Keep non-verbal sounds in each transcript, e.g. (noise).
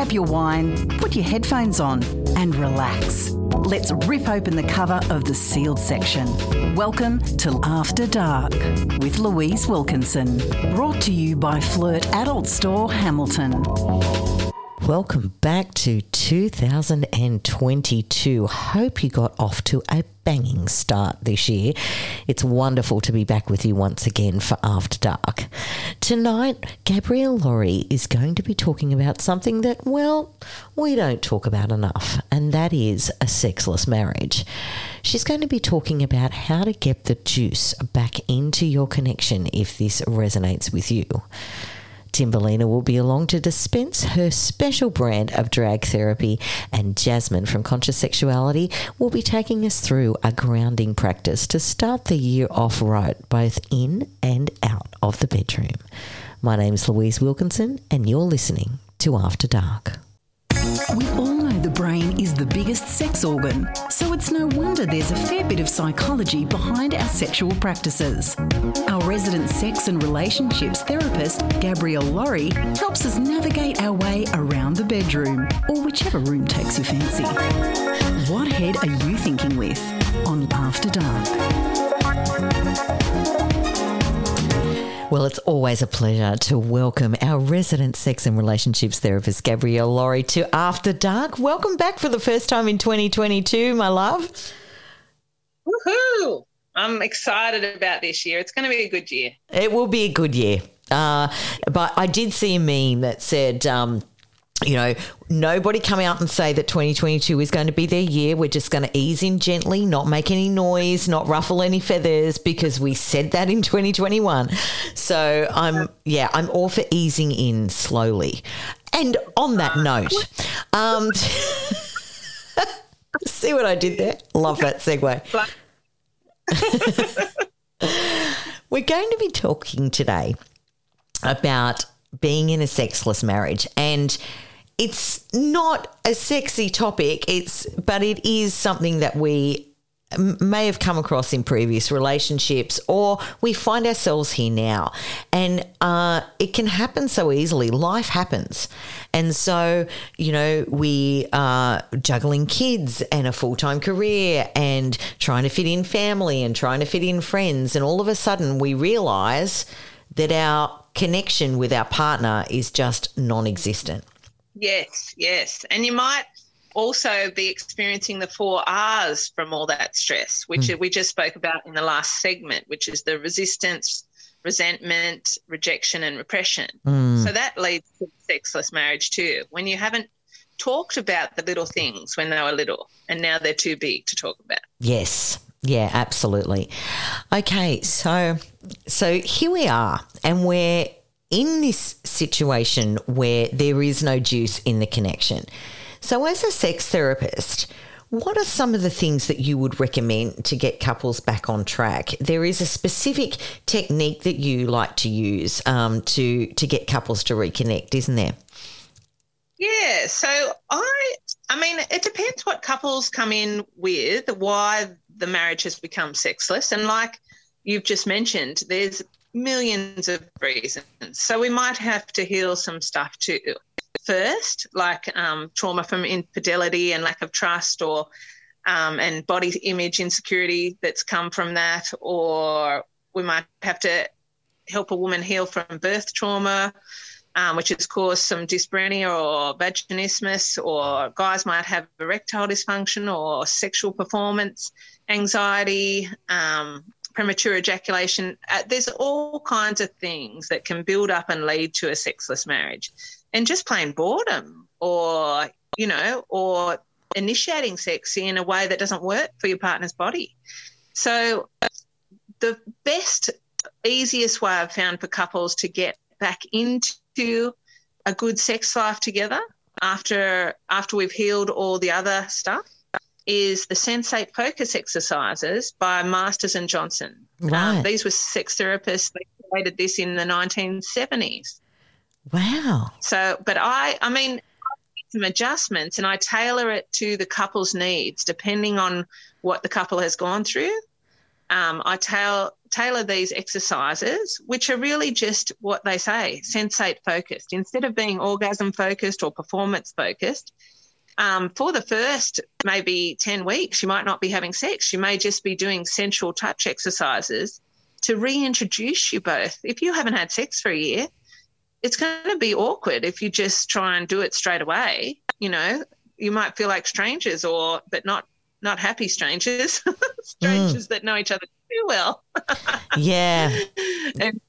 grab your wine, put your headphones on, and relax. Let's rip open the cover of the sealed section. Welcome to After Dark with Louise Wilkinson. Brought to you by Flirt Adult Store Hamilton. Welcome back to 2022. Hope you got off to a banging start this year. It's wonderful to be back with you once again for After Dark. Tonight, Gabrielle Lawrie is going to be talking about something that, well, we don't talk about enough, and that is a sexless marriage. She's going to be talking about how to get the juice back into your connection if this resonates with you. Timberlina will be along to dispense her special brand of drag therapy, and Jasmine from Conscious Sexuality will be taking us through a grounding practice to start the year off right, both in and out of the bedroom. My name is Louise Wilkinson, and you're listening to After Dark. We all know the brain is the biggest sex organ, so it's no wonder there's a fair bit of psychology behind our sexual practices. Our resident sex and relationships therapist, Gabrielle Lawrie, helps us navigate our way around the bedroom, or whichever room takes your fancy. What head are you thinking with on After Dark? Well, it's always a pleasure to welcome our resident sex and relationships therapist, Gabrielle Lawrie, to After Dark. Welcome back for the first time in 2022, my love. Woohoo! I'm excited about this year. It's going to be a good year. It will be a good year. Uh, but I did see a meme that said, um, you know, nobody come out and say that 2022 is going to be their year. We're just going to ease in gently, not make any noise, not ruffle any feathers because we said that in 2021. So I'm, yeah, I'm all for easing in slowly. And on that note, um, (laughs) see what I did there? Love that segue. (laughs) We're going to be talking today about being in a sexless marriage and it's not a sexy topic it's but it is something that we may have come across in previous relationships or we find ourselves here now. And uh, it can happen so easily. Life happens. And so you know we are juggling kids and a full-time career and trying to fit in family and trying to fit in friends and all of a sudden we realize that our connection with our partner is just non-existent Yes, yes. And you might also be experiencing the four R's from all that stress, which mm. we just spoke about in the last segment, which is the resistance, resentment, rejection, and repression. Mm. So that leads to sexless marriage too. When you haven't talked about the little things when they were little and now they're too big to talk about. Yes. Yeah, absolutely. Okay, so so here we are and we're in this situation where there is no juice in the connection. So, as a sex therapist, what are some of the things that you would recommend to get couples back on track? There is a specific technique that you like to use um, to to get couples to reconnect, isn't there? Yeah. So I, I mean, it depends what couples come in with, why the marriage has become sexless, and like you've just mentioned, there's millions of reasons. So we might have to heal some stuff too. First, like um, trauma from infidelity and lack of trust, or um, and body image insecurity that's come from that, or we might have to help a woman heal from birth trauma, um, which has caused some dyspareunia or vaginismus, or guys might have erectile dysfunction or sexual performance anxiety, um, premature ejaculation. Uh, there's all kinds of things that can build up and lead to a sexless marriage. And just plain boredom or, you know, or initiating sex in a way that doesn't work for your partner's body. So, the best, easiest way I've found for couples to get back into a good sex life together after after we've healed all the other stuff is the Sensate Focus exercises by Masters and Johnson. Um, right. Um, these were sex therapists. They created this in the 1970s. Wow. So, but I, I mean, some adjustments and I tailor it to the couple's needs depending on what the couple has gone through. Um, I tail, tailor these exercises, which are really just what they say sensate focused. Instead of being orgasm focused or performance focused, um, for the first maybe 10 weeks, you might not be having sex. You may just be doing sensual touch exercises to reintroduce you both. If you haven't had sex for a year, it's going to be awkward if you just try and do it straight away. You know, you might feel like strangers or, but not not happy strangers, (laughs) strangers mm. that know each other too well. (laughs) yeah. And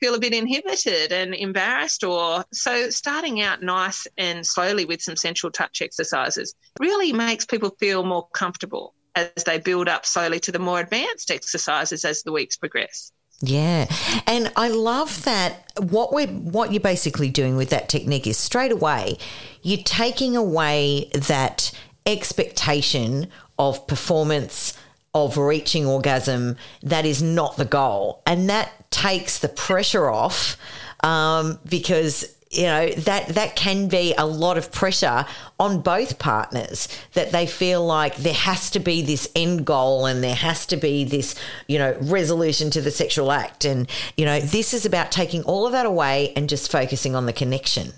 feel a bit inhibited and embarrassed or so starting out nice and slowly with some sensual touch exercises really makes people feel more comfortable as they build up slowly to the more advanced exercises as the weeks progress. Yeah. And I love that what we're what you're basically doing with that technique is straight away you're taking away that expectation of performance of reaching orgasm that is not the goal and that takes the pressure off um, because you know that that can be a lot of pressure on both partners that they feel like there has to be this end goal and there has to be this you know resolution to the sexual act. And you know this is about taking all of that away and just focusing on the connection.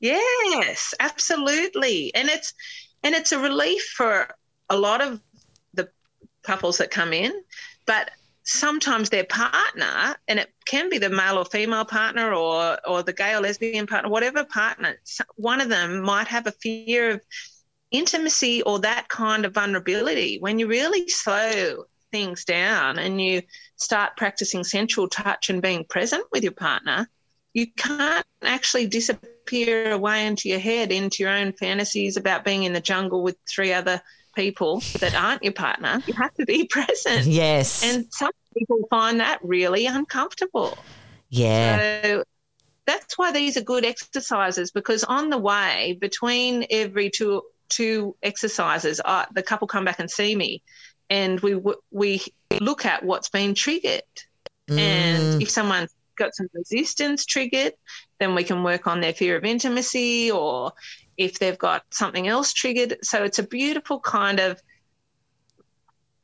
Yes absolutely. And it's and it's a relief for a lot of the couples that come in, but sometimes their partner, and it can be the male or female partner or or the gay or lesbian partner, whatever partner, one of them might have a fear of intimacy or that kind of vulnerability. When you really slow things down and you start practicing sensual touch and being present with your partner, you can't actually disappear away into your head, into your own fantasies about being in the jungle with three other people that aren't your partner. You have to be (laughs) present. Yes. And some people find that really uncomfortable. Yeah. So that's why these are good exercises because on the way between every two two exercises, uh, the couple come back and see me, and we we look at what's been triggered, mm. and if someone's got some resistance triggered, then we can work on their fear of intimacy or if they've got something else triggered. So it's a beautiful kind of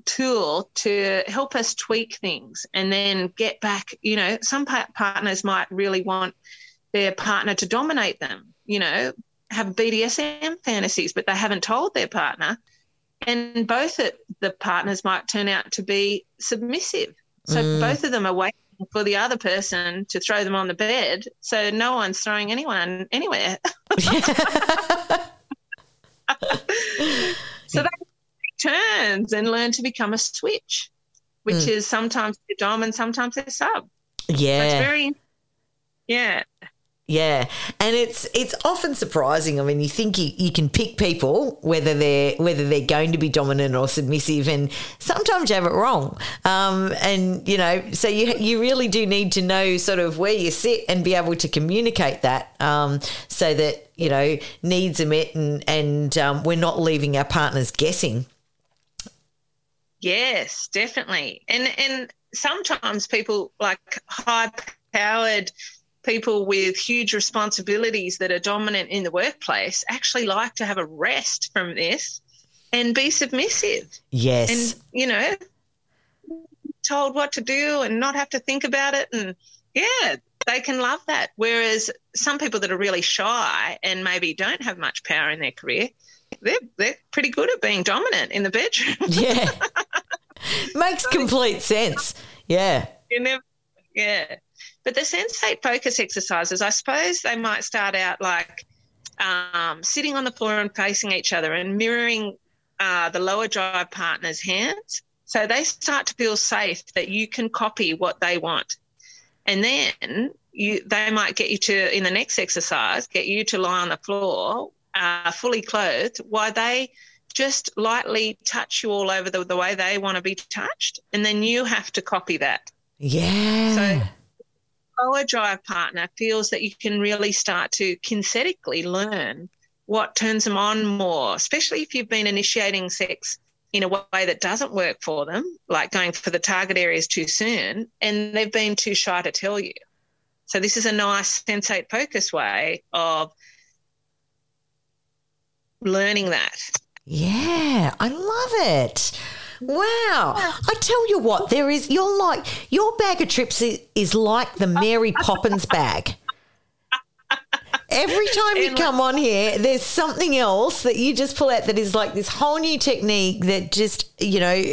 tool to help us tweak things and then get back. You know, some partners might really want their partner to dominate them, you know, have BDSM fantasies, but they haven't told their partner. And both the partners might turn out to be submissive. So mm. both of them are waiting for the other person to throw them on the bed. So no one's throwing anyone anywhere. (laughs) so they turns and learn to become a switch, which mm. is sometimes they're dom and sometimes they're sub. Yeah. That's very, yeah. Yeah, and it's it's often surprising. I mean, you think you, you can pick people whether they're whether they're going to be dominant or submissive, and sometimes you have it wrong. Um, and you know, so you you really do need to know sort of where you sit and be able to communicate that, um, so that you know needs are met and and um, we're not leaving our partners guessing. Yes, definitely, and and sometimes people like high powered people with huge responsibilities that are dominant in the workplace actually like to have a rest from this and be submissive. Yes. And, you know, told what to do and not have to think about it. And yeah, they can love that. Whereas some people that are really shy and maybe don't have much power in their career, they're, they're pretty good at being dominant in the bedroom. (laughs) yeah. (laughs) Makes complete sense. Yeah. You never, yeah. But the sensate focus exercises, I suppose they might start out like um, sitting on the floor and facing each other and mirroring uh, the lower drive partner's hands. So they start to feel safe that you can copy what they want. And then you, they might get you to, in the next exercise, get you to lie on the floor uh, fully clothed while they just lightly touch you all over the, the way they want to be touched. And then you have to copy that. Yeah. So lower drive partner feels that you can really start to kinesthetically learn what turns them on more, especially if you've been initiating sex in a way that doesn't work for them, like going for the target areas too soon, and they've been too shy to tell you. So, this is a nice sensate focus way of learning that. Yeah, I love it. Wow. I tell you what, there is, you're like, your bag of trips is, is like the Mary Poppins bag. Every time you come on here, there's something else that you just pull out that is like this whole new technique that just, you know,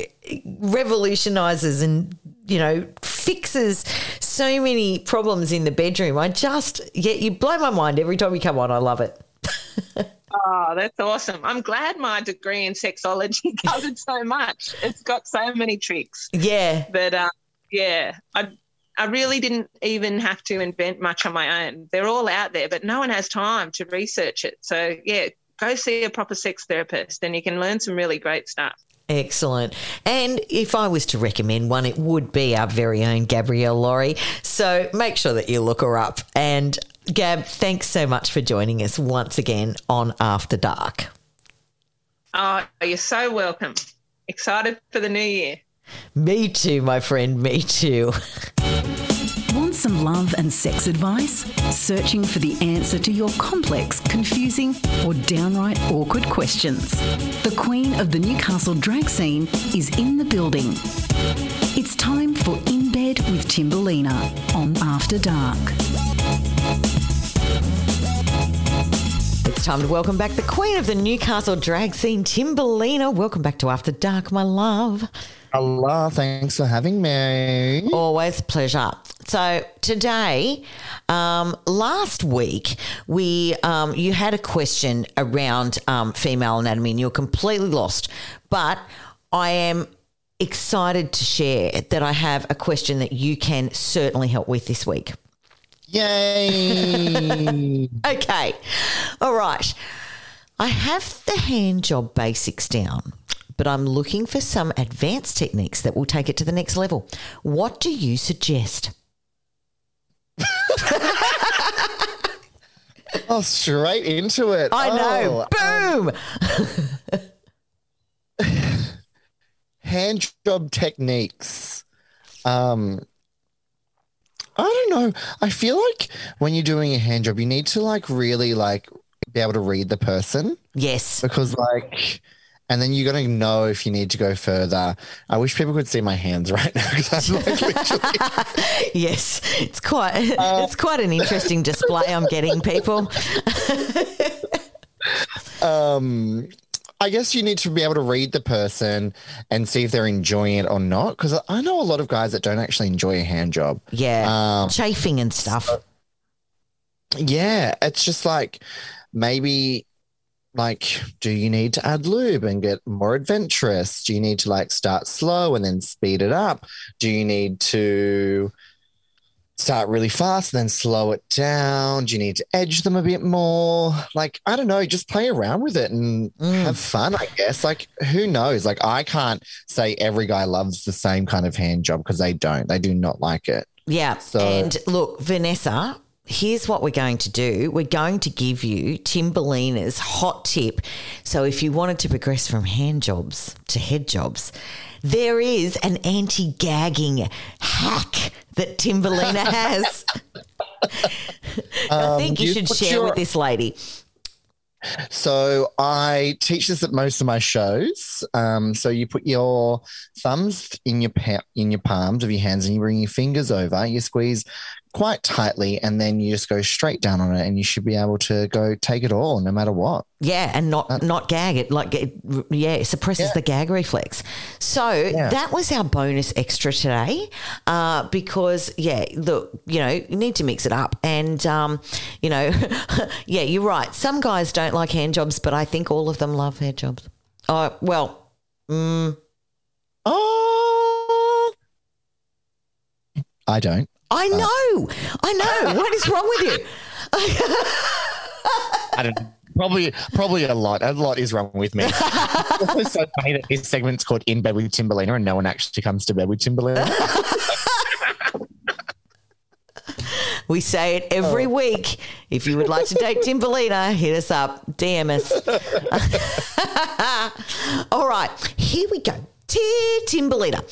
revolutionizes and, you know, fixes so many problems in the bedroom. I just, yeah, you blow my mind every time you come on. I love it. (laughs) Oh, that's awesome. I'm glad my degree in sexology (laughs) covered so much. It's got so many tricks. Yeah. But uh, yeah, I I really didn't even have to invent much on my own. They're all out there, but no one has time to research it. So yeah, go see a proper sex therapist and you can learn some really great stuff. Excellent. And if I was to recommend one, it would be our very own Gabrielle Lawrie. So make sure that you look her up. And Gab, thanks so much for joining us once again on After Dark. Oh, you're so welcome. Excited for the new year. Me too, my friend. Me too. (laughs) Want some love and sex advice? Searching for the answer to your complex, confusing, or downright awkward questions? The queen of the Newcastle drag scene is in the building. It's time for In Bed with Timberlina on After Dark. It's time to welcome back the queen of the Newcastle drag scene, Timberlina. Welcome back to After Dark, my love. Hello, thanks for having me. Always a pleasure. So today, um, last week, we um, you had a question around um, female anatomy, and you're completely lost. But I am excited to share that I have a question that you can certainly help with this week. Yay! (laughs) Okay, all right. I have the hand job basics down, but I'm looking for some advanced techniques that will take it to the next level. What do you suggest? (laughs) oh, straight into it. I know. Oh, Boom. (laughs) hand job techniques. Um, I don't know. I feel like when you're doing a hand job, you need to like really like be able to read the person yes. because like. And then you're gonna know if you need to go further. I wish people could see my hands (laughs) right now because I'm like literally (laughs) Yes. It's quite (laughs) it's quite an interesting display I'm getting people. um I guess you need to be able to read the person and see if they're enjoying it or not. Because I know a lot of guys that don't actually enjoy a hand job. Yeah. Um, Chafing and stuff. Yeah, it's just like maybe like do you need to add lube and get more adventurous? Do you need to like start slow and then speed it up? Do you need to start really fast then slow it down? Do you need to edge them a bit more? Like, I don't know, just play around with it and Mm. have fun, I guess. Like, who knows? Like, I can't say every guy loves the same kind of hand job because they don't. They do not like it. Yeah. So- and look, Vanessa, here's what we're going to do. We're going to give you Timberlina's hot tip. So if you wanted to progress from hand jobs to head jobs, there is an anti-gagging hack that Timberlina (laughs) has. I think you, you should share your- with this lady. So I teach this at most of my shows. Um, so you put your thumbs in your pa- in your palms of your hands, and you bring your fingers over. You squeeze quite tightly, and then you just go straight down on it, and you should be able to go take it all, no matter what. Yeah, and not not gag it like it, yeah, it suppresses Yeah. the gag reflex. So that was our bonus extra today, uh, because yeah, look, you know, you need to mix it up, and um, you know, (laughs) yeah, you're right. Some guys don't like hand jobs, but I think all of them love hand jobs. Oh well, mm, Oh, I don't. I uh. know, I know. what is wrong with you? (laughs) I don't. Probably, probably a lot. A lot is wrong with me. it's (laughs) so funny that this segment's called "In Bed with Timberlina" and no one actually comes to bed with Timberlina. (laughs) We say it every oh. week. If you would like to date Timberlina, hit us up, DM us. All right, here we go. Dear Timberlina,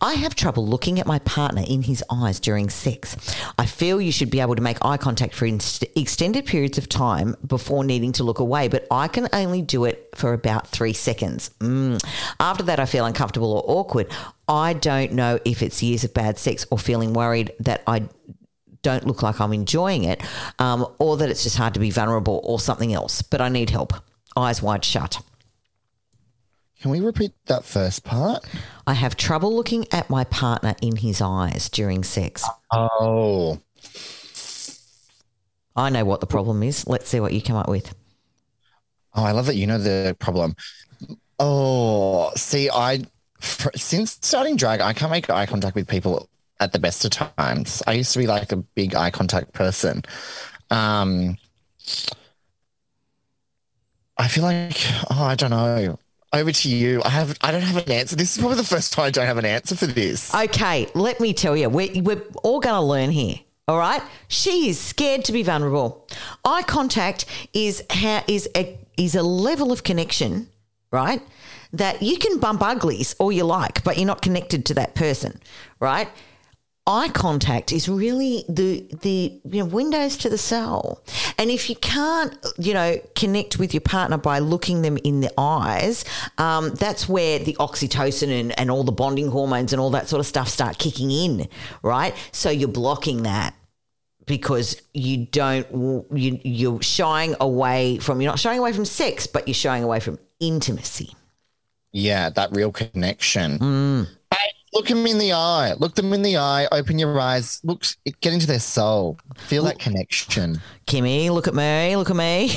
I have trouble looking at my partner in his eyes during sex. I feel you should be able to make eye contact for inst- extended periods of time before needing to look away, but I can only do it for about three seconds. Mm. After that, I feel uncomfortable or awkward. I don't know if it's years of bad sex or feeling worried that I don't look like I'm enjoying it, um, or that it's just hard to be vulnerable or something else, but I need help. Eyes wide shut. Can we repeat that first part? I have trouble looking at my partner in his eyes during sex. Oh, I know what the problem is. Let's see what you come up with. oh, I love that you know the problem. Oh, see, I since starting drag, I can't make eye contact with people at the best of times. I used to be like a big eye contact person. Um, I feel like, oh, I don't know. Over to you. I have, I don't have an answer. This is probably the first time I don't have an answer for this. Okay, let me tell you, we're, we're all going to learn here. All right, she is scared to be vulnerable. Eye contact is how is a is a level of connection, right? That you can bump uglies all you like, but you're not connected to that person, right? Eye contact is really the the you know windows to the soul and if you can't you know connect with your partner by looking them in the eyes um, that's where the oxytocin and, and all the bonding hormones and all that sort of stuff start kicking in right? So you're blocking that because you don't you you're shying away from you're not shying away from sex but you're shying away from intimacy. Yeah, that real connection. Hey, look them in the eye. Look them in the eye. Open your eyes. Look, get into their soul. Feel that connection. kimmy look at me look at me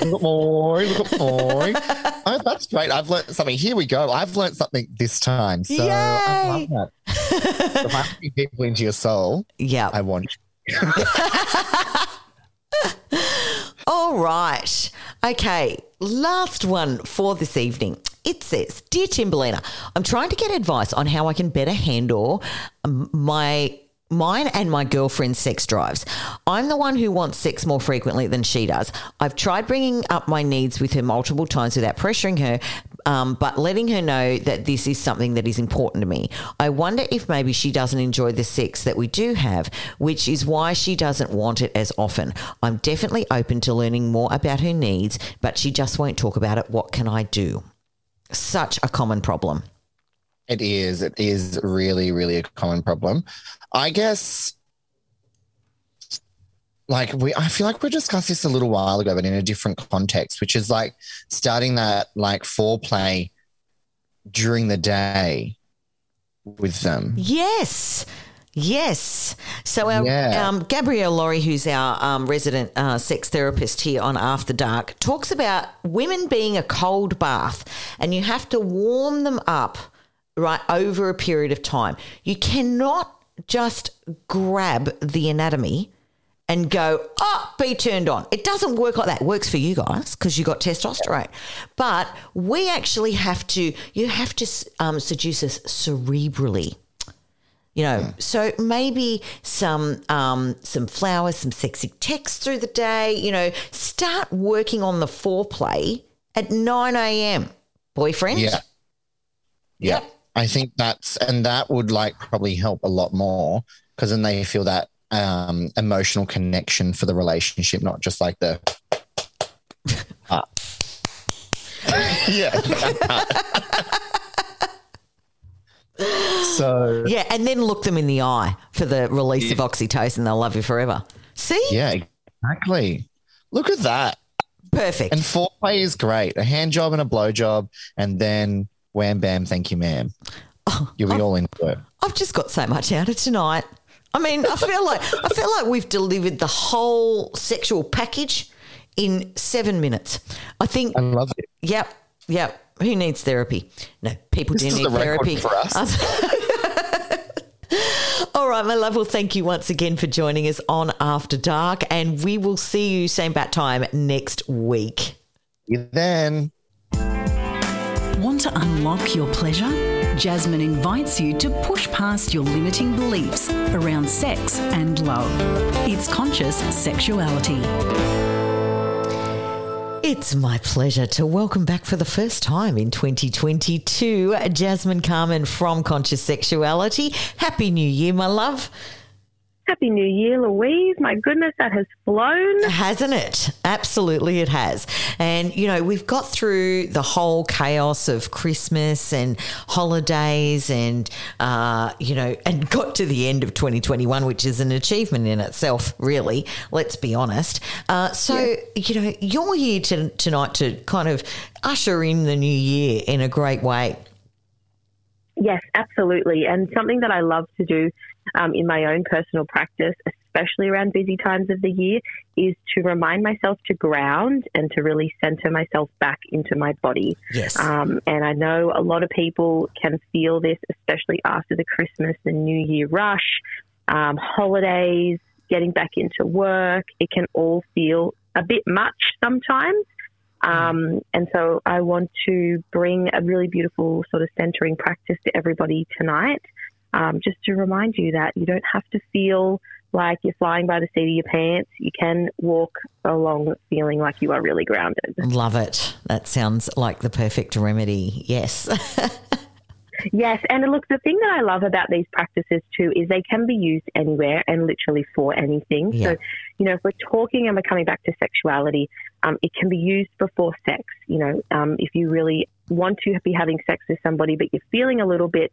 Look at boy. Look at boy. (laughs) oh, that's great. I've learned something. Here we go. I've learned something this time. So I love that. so if I'm bringing people into your soul, yeah I want you. (laughs) All right. Okay. Last one for this evening. It says, Dear Timberlina, I'm trying to get advice on how I can better handle my mine and my girlfriend's sex drives. I'm the one who wants sex more frequently than she does. I've tried bringing up my needs with her multiple times without pressuring her, um, but letting her know that this is something that is important to me. I wonder if maybe she doesn't enjoy the sex that we do have, which is why she doesn't want it as often. I'm definitely open to learning more about her needs, but she just won't talk about it. What can I do? Such a common problem. It is. It is really, really a common problem. I guess, like we, I feel like we discussed this a little while ago, but in a different context, which is like starting that like foreplay during the day with them. Yes. Yes. So our Yeah. um, Gabrielle Lawrie, who's our um, resident uh, sex therapist here on After Dark, talks about women being a cold bath, and you have to warm them up right over a period of time. You cannot just grab the anatomy and go, oh, be turned on. It doesn't work like that. It works for you guys because you got testosterone. But we actually have to, you have to um, seduce us cerebrally. You know, so maybe some um, some flowers, some sexy text through the day. You know, start working on the foreplay at nine a.m. Boyfriend, Yeah. Yeah. I think that's, and that would like probably help a lot more because then they feel that um, emotional connection for the relationship, not just like the. Ah. (laughs) (laughs) yeah. (laughs) so, yeah, and then look them in the eye for the release of oxytocin. They'll love you forever. See, yeah, exactly. Look at that. perfect. And foreplay is great. A hand job and a blow job, and then wham bam, thank you, ma'am. (laughs) You'll be all into it. I've just got so much out of tonight. I mean, I feel like I feel like we've delivered the whole sexual package in seven minutes. I think I love it. Yep, yep. Who needs therapy? No, people This do is need the therapy. for us. (laughs) All right, my love. Well, thank you once again for joining us on After Dark, and we will see you same bat time next week. You then. Want to unlock your pleasure? Jasmine invites you to push past your limiting beliefs around sex and love. It's conscious sexuality. It's my pleasure to welcome back for the first time in 2022 Jasmine Carmen from Conscious Sexuality. Happy New Year, my love. Happy New Year, Louise. My goodness, that has flown. Hasn't it? Absolutely, it has. And, you know, we've got through the whole chaos of Christmas and holidays and, uh, you know, and (laughs) got to the end of 2021, which is an achievement in itself, really. Let's be honest. Uh, so, yeah. you know, you're here to, tonight to kind of usher in the new year in a great way. Yes, absolutely. And something that I love to do um, in my own personal practice, especially around busy times of the year, is to remind myself to ground and to really center myself back into my body. Yes. Um, and I know a lot of people can feel this, especially after the Christmas and New Year rush, um, holidays, getting back into work. It can all feel a bit much sometimes. Um, and so I want to bring a really beautiful sort of centering practice to everybody tonight um, just to remind you that you don't have to feel like you're flying by the seat of your pants. You can walk along feeling like you are really grounded. Love it. That sounds like the perfect remedy. Yes. (laughs) yes. And look, the thing that I love about these practices too is they can be used anywhere and literally for anything. Yeah. So, you know, if we're talking and we're coming back to sexuality, um, it can be used before sex. You know, um, if you really want to be having sex with somebody, but you're feeling a little bit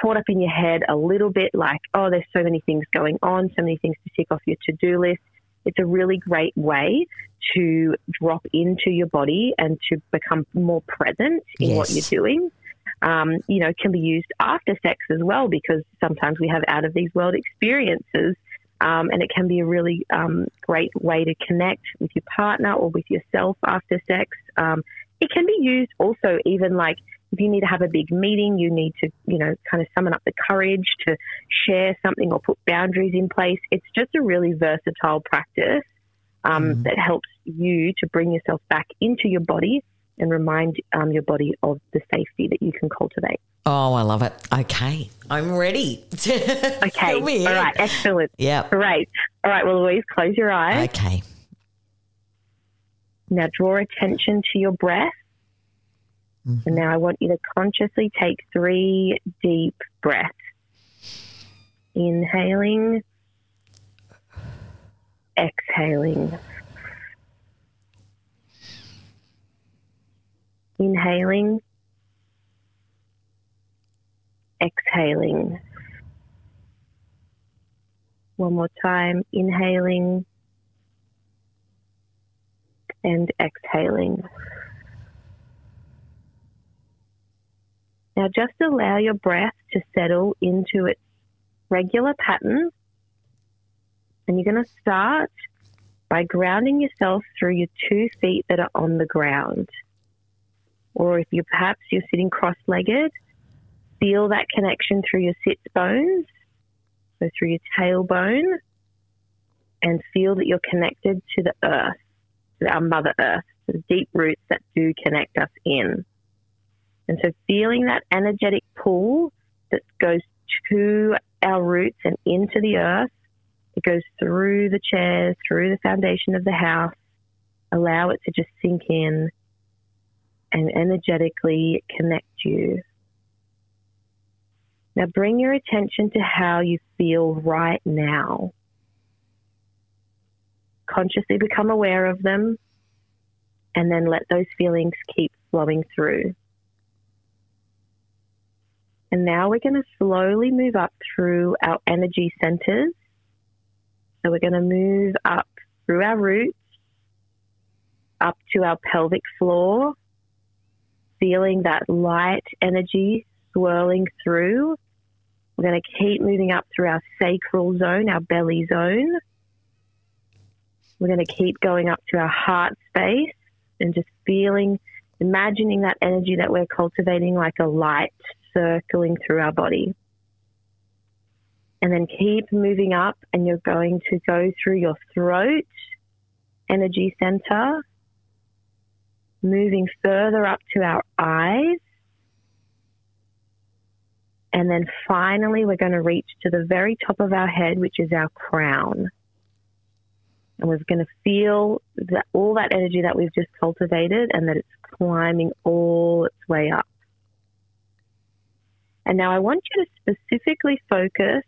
caught up in your head a little bit like, oh, there's so many things going on, so many things to tick off your to do list. It's a really great way to drop into your body and to become more present in yes. what you're doing. Um, you know, can be used after sex as well because sometimes we have out of these world experiences. Um, and it can be a really um, great way to connect with your partner or with yourself after sex. Um, it can be used also even like if you need to have a big meeting, you need to, you know, kind of summon up the courage to share something or put boundaries in place. It's just a really versatile practice um, mm that helps you to bring yourself back into your body and remind um, your body of the safety that you can cultivate. Oh, I love it. Okay, I'm ready. (laughs) okay, all right, excellent. Yeah, great. All right, well, Louise, close your eyes. Okay. Now draw attention to your breath. Mm-hmm. And now I want you to consciously take three deep breaths. Inhaling, exhaling. Inhaling, exhaling. One more time, inhaling and exhaling. Now just allow your breath to settle into its regular pattern. And you're going to start by grounding yourself through your two feet that are on the ground. Or if you perhaps you're sitting cross-legged, feel that connection through your sits bones, so through your tailbone, and feel that you're connected to the earth, our Mother Earth, the deep roots that do connect us in. And so feeling that energetic pull that goes to our roots and into the earth, it goes through the chairs, through the foundation of the house. Allow it to just sink in and energetically connect you. Now bring your attention to how you feel right now. Consciously become aware of them and then let those feelings keep flowing through. And now we're going to slowly move up through our energy centers. So we're going to move up through our roots, up to our pelvic floor, feeling that light energy swirling through. We're going to keep moving up through our sacral zone, our belly zone. We're going to keep going up to our heart space and just feeling, imagining that energy that we're cultivating like a light circling through our body. And then keep moving up, and you're going to go through your throat, energy center, moving further up to our eyes. And then finally, we're going to reach to the very top of our head, which is our crown. And we're going to feel that all that energy that we've just cultivated and that it's climbing all its way up. And now I want you to specifically focus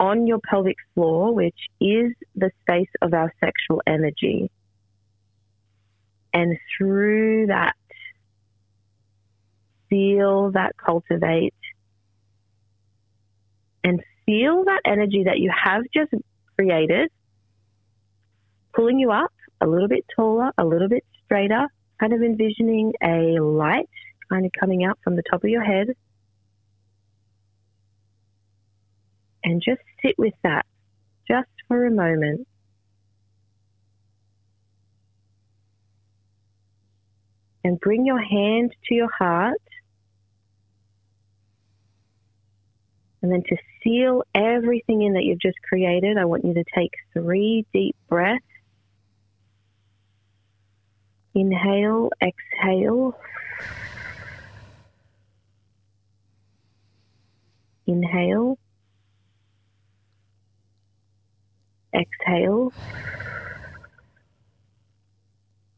on your pelvic floor, which is the space of our sexual energy. And through that, feel that cultivate and feel that energy that you have just created pulling you up a little bit taller, a little bit straighter, kind of envisioning a light kind of coming out from the top of your head. And just sit with that just for a moment. And bring your hand to your heart. And then to seal everything in that you've just created, I want you to take three deep breaths. Inhale, exhale. Inhale. Exhale.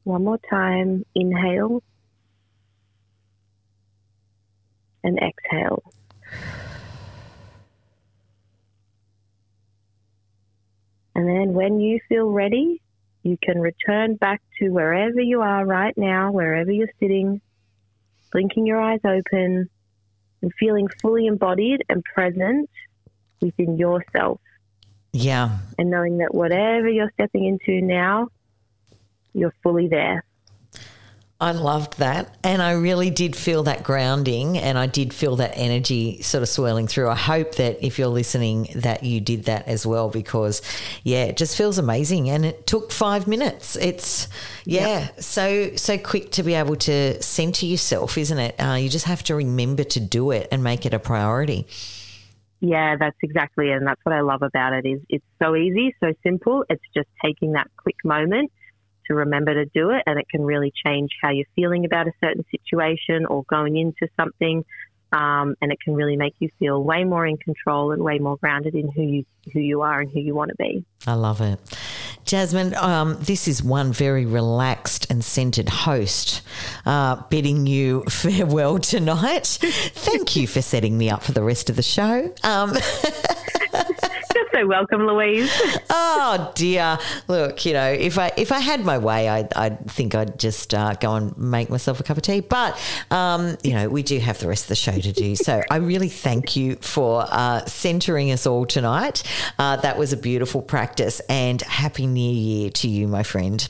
One more time. Inhale. And exhale. And then when you feel ready, you can return back to wherever you are right now, wherever you're sitting, blinking your eyes open and feeling fully embodied and present within yourself. Yeah. And knowing that whatever you're stepping into now, you're fully there. I loved that. And I really did feel that grounding and I did feel that energy sort of swirling through. I hope that if you're listening that you did that as well because yeah, it just feels amazing and it took 5 minutes. It's yeah, yep. so so quick to be able to center yourself, isn't it? Uh, you just have to remember to do it and make it a priority. Yeah, that's exactly it. And that's what I love about it is it's so easy, so simple. It's just taking that quick moment to remember to do it, and it can really change how you're feeling about a certain situation or going into something. Um, and it can really make you feel way more in control and way more grounded in who you who you are and who you want to be. I love it, Jasmine. Um, this is one very relaxed and centered host uh, bidding you (laughs) farewell tonight. Thank you for setting me up for the rest of the show. Um, (laughs) so welcome, Louise. (laughs) oh dear. Look, you know, if I if I had my way, I I think I'd just uh, go and make myself a cup of tea. But um, you know, we do have the rest of the show to do. So I really thank you for uh, centering us all tonight. Uh, that was a beautiful practice, and happy New Year to you, my friend.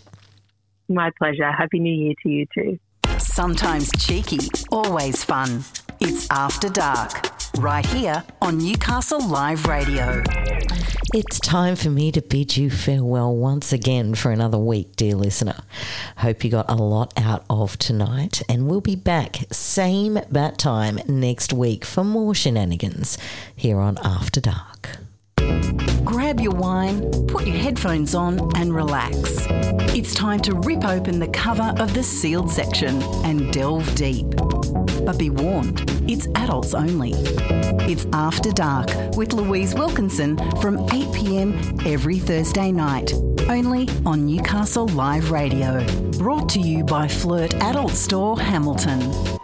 My pleasure. Happy New Year to you too. Sometimes cheeky, always fun. It's After Dark right here on Newcastle Live Radio. It's time for me to bid you farewell once again for another week, dear listener. Hope you got a lot out of tonight, and we'll be back same bat time next week for more shenanigans here on After Dark. Grab your wine, put your headphones on, and relax. It's time to rip open the cover of the sealed section and delve deep. But be warned, it's adults only. It's After Dark with Louise Wilkinson from 8 pm every Thursday night, only on Newcastle Live Radio. Brought to you by Flirt Adult Store Hamilton.